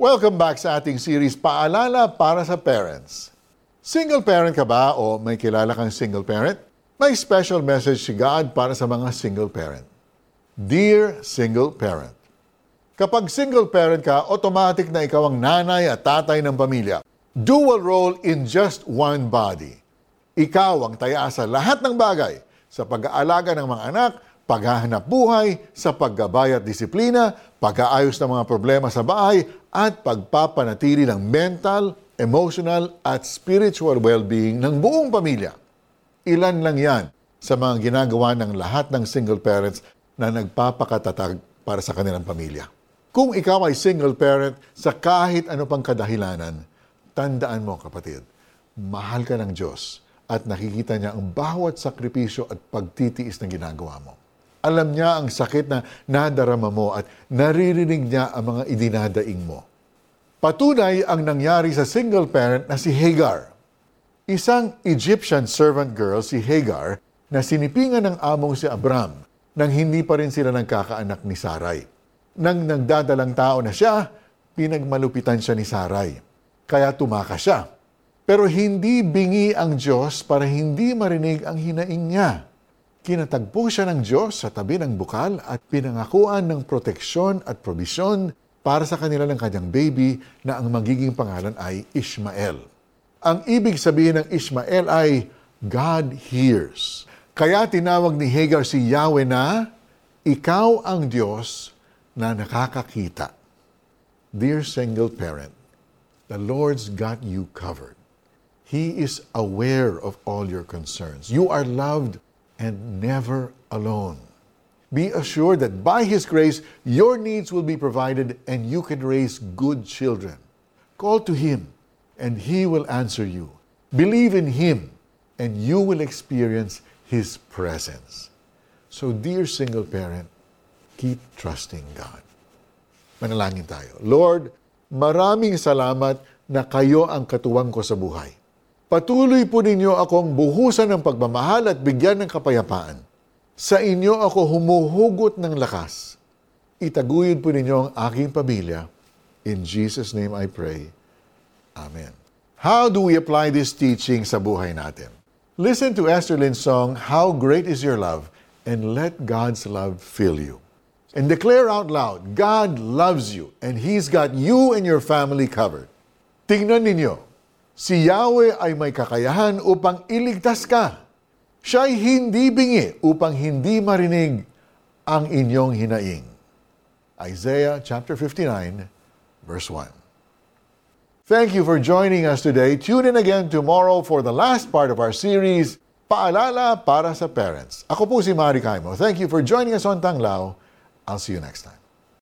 Welcome back sa ating series Paalala para sa Parents. Single parent ka ba o may kilala kang single parent? May special message si God para sa mga single parent. Dear single parent, Kapag single parent ka, automatic na ikaw ang nanay at tatay ng pamilya. Dual role in just one body. Ikaw ang taya sa lahat ng bagay, sa pag-aalaga ng mga anak, paghahanap buhay, sa paggabay at disiplina, pag-aayos ng mga problema sa bahay, at pagpapanatili ng mental, emotional, at spiritual well-being ng buong pamilya. Ilan lang yan sa mga ginagawa ng lahat ng single parents na nagpapakatatag para sa kanilang pamilya. Kung ikaw ay single parent sa kahit ano pang kadahilanan, tandaan mo kapatid, mahal ka ng Diyos at nakikita niya ang bawat sakripisyo at pagtitiis na ginagawa mo. Alam niya ang sakit na nadarama mo at naririnig niya ang mga idinadaing mo. Patunay ang nangyari sa single parent na si Hagar. Isang Egyptian servant girl si Hagar na sinipingan ng among si Abram nang hindi pa rin sila nagkakaanak ni Sarai. Nang nagdadalang tao na siya, pinagmalupitan siya ni Sarai. Kaya tumakas siya. Pero hindi bingi ang Diyos para hindi marinig ang hinaing niya. Kinatagpo siya ng Diyos sa tabi ng bukal at pinangakuan ng proteksyon at probisyon para sa kanila ng kanyang baby na ang magiging pangalan ay Ishmael. Ang ibig sabihin ng Ishmael ay God hears. Kaya tinawag ni Hagar si Yahweh na, Ikaw ang Diyos na nakakakita. Dear single parent, the Lord's got you covered. He is aware of all your concerns. You are loved and never alone. Be assured that by His grace, your needs will be provided and you can raise good children. Call to Him and He will answer you. Believe in Him and you will experience His presence. So, dear single parent, keep trusting God. Manalangin tayo. Lord, maraming salamat na kayo ang katuwang ko sa buhay. Patuloy po ninyo akong buhusan ng pagmamahal at bigyan ng kapayapaan. Sa inyo ako humuhugot ng lakas. Itaguyod po ninyo ang aking pamilya. In Jesus' name I pray. Amen. How do we apply this teaching sa buhay natin? Listen to Esther Lynn's song, How Great Is Your Love, and let God's love fill you. And declare out loud, God loves you, and He's got you and your family covered. Tingnan ninyo, Si Yahweh ay may kakayahan upang iligtas ka. Siya ay hindi bingi upang hindi marinig ang inyong hinaing. Isaiah chapter 59, verse 1. Thank you for joining us today. Tune in again tomorrow for the last part of our series, Paalala para sa Parents. Ako po si Mari Kaimo. Thank you for joining us on Tanglao. I'll see you next time.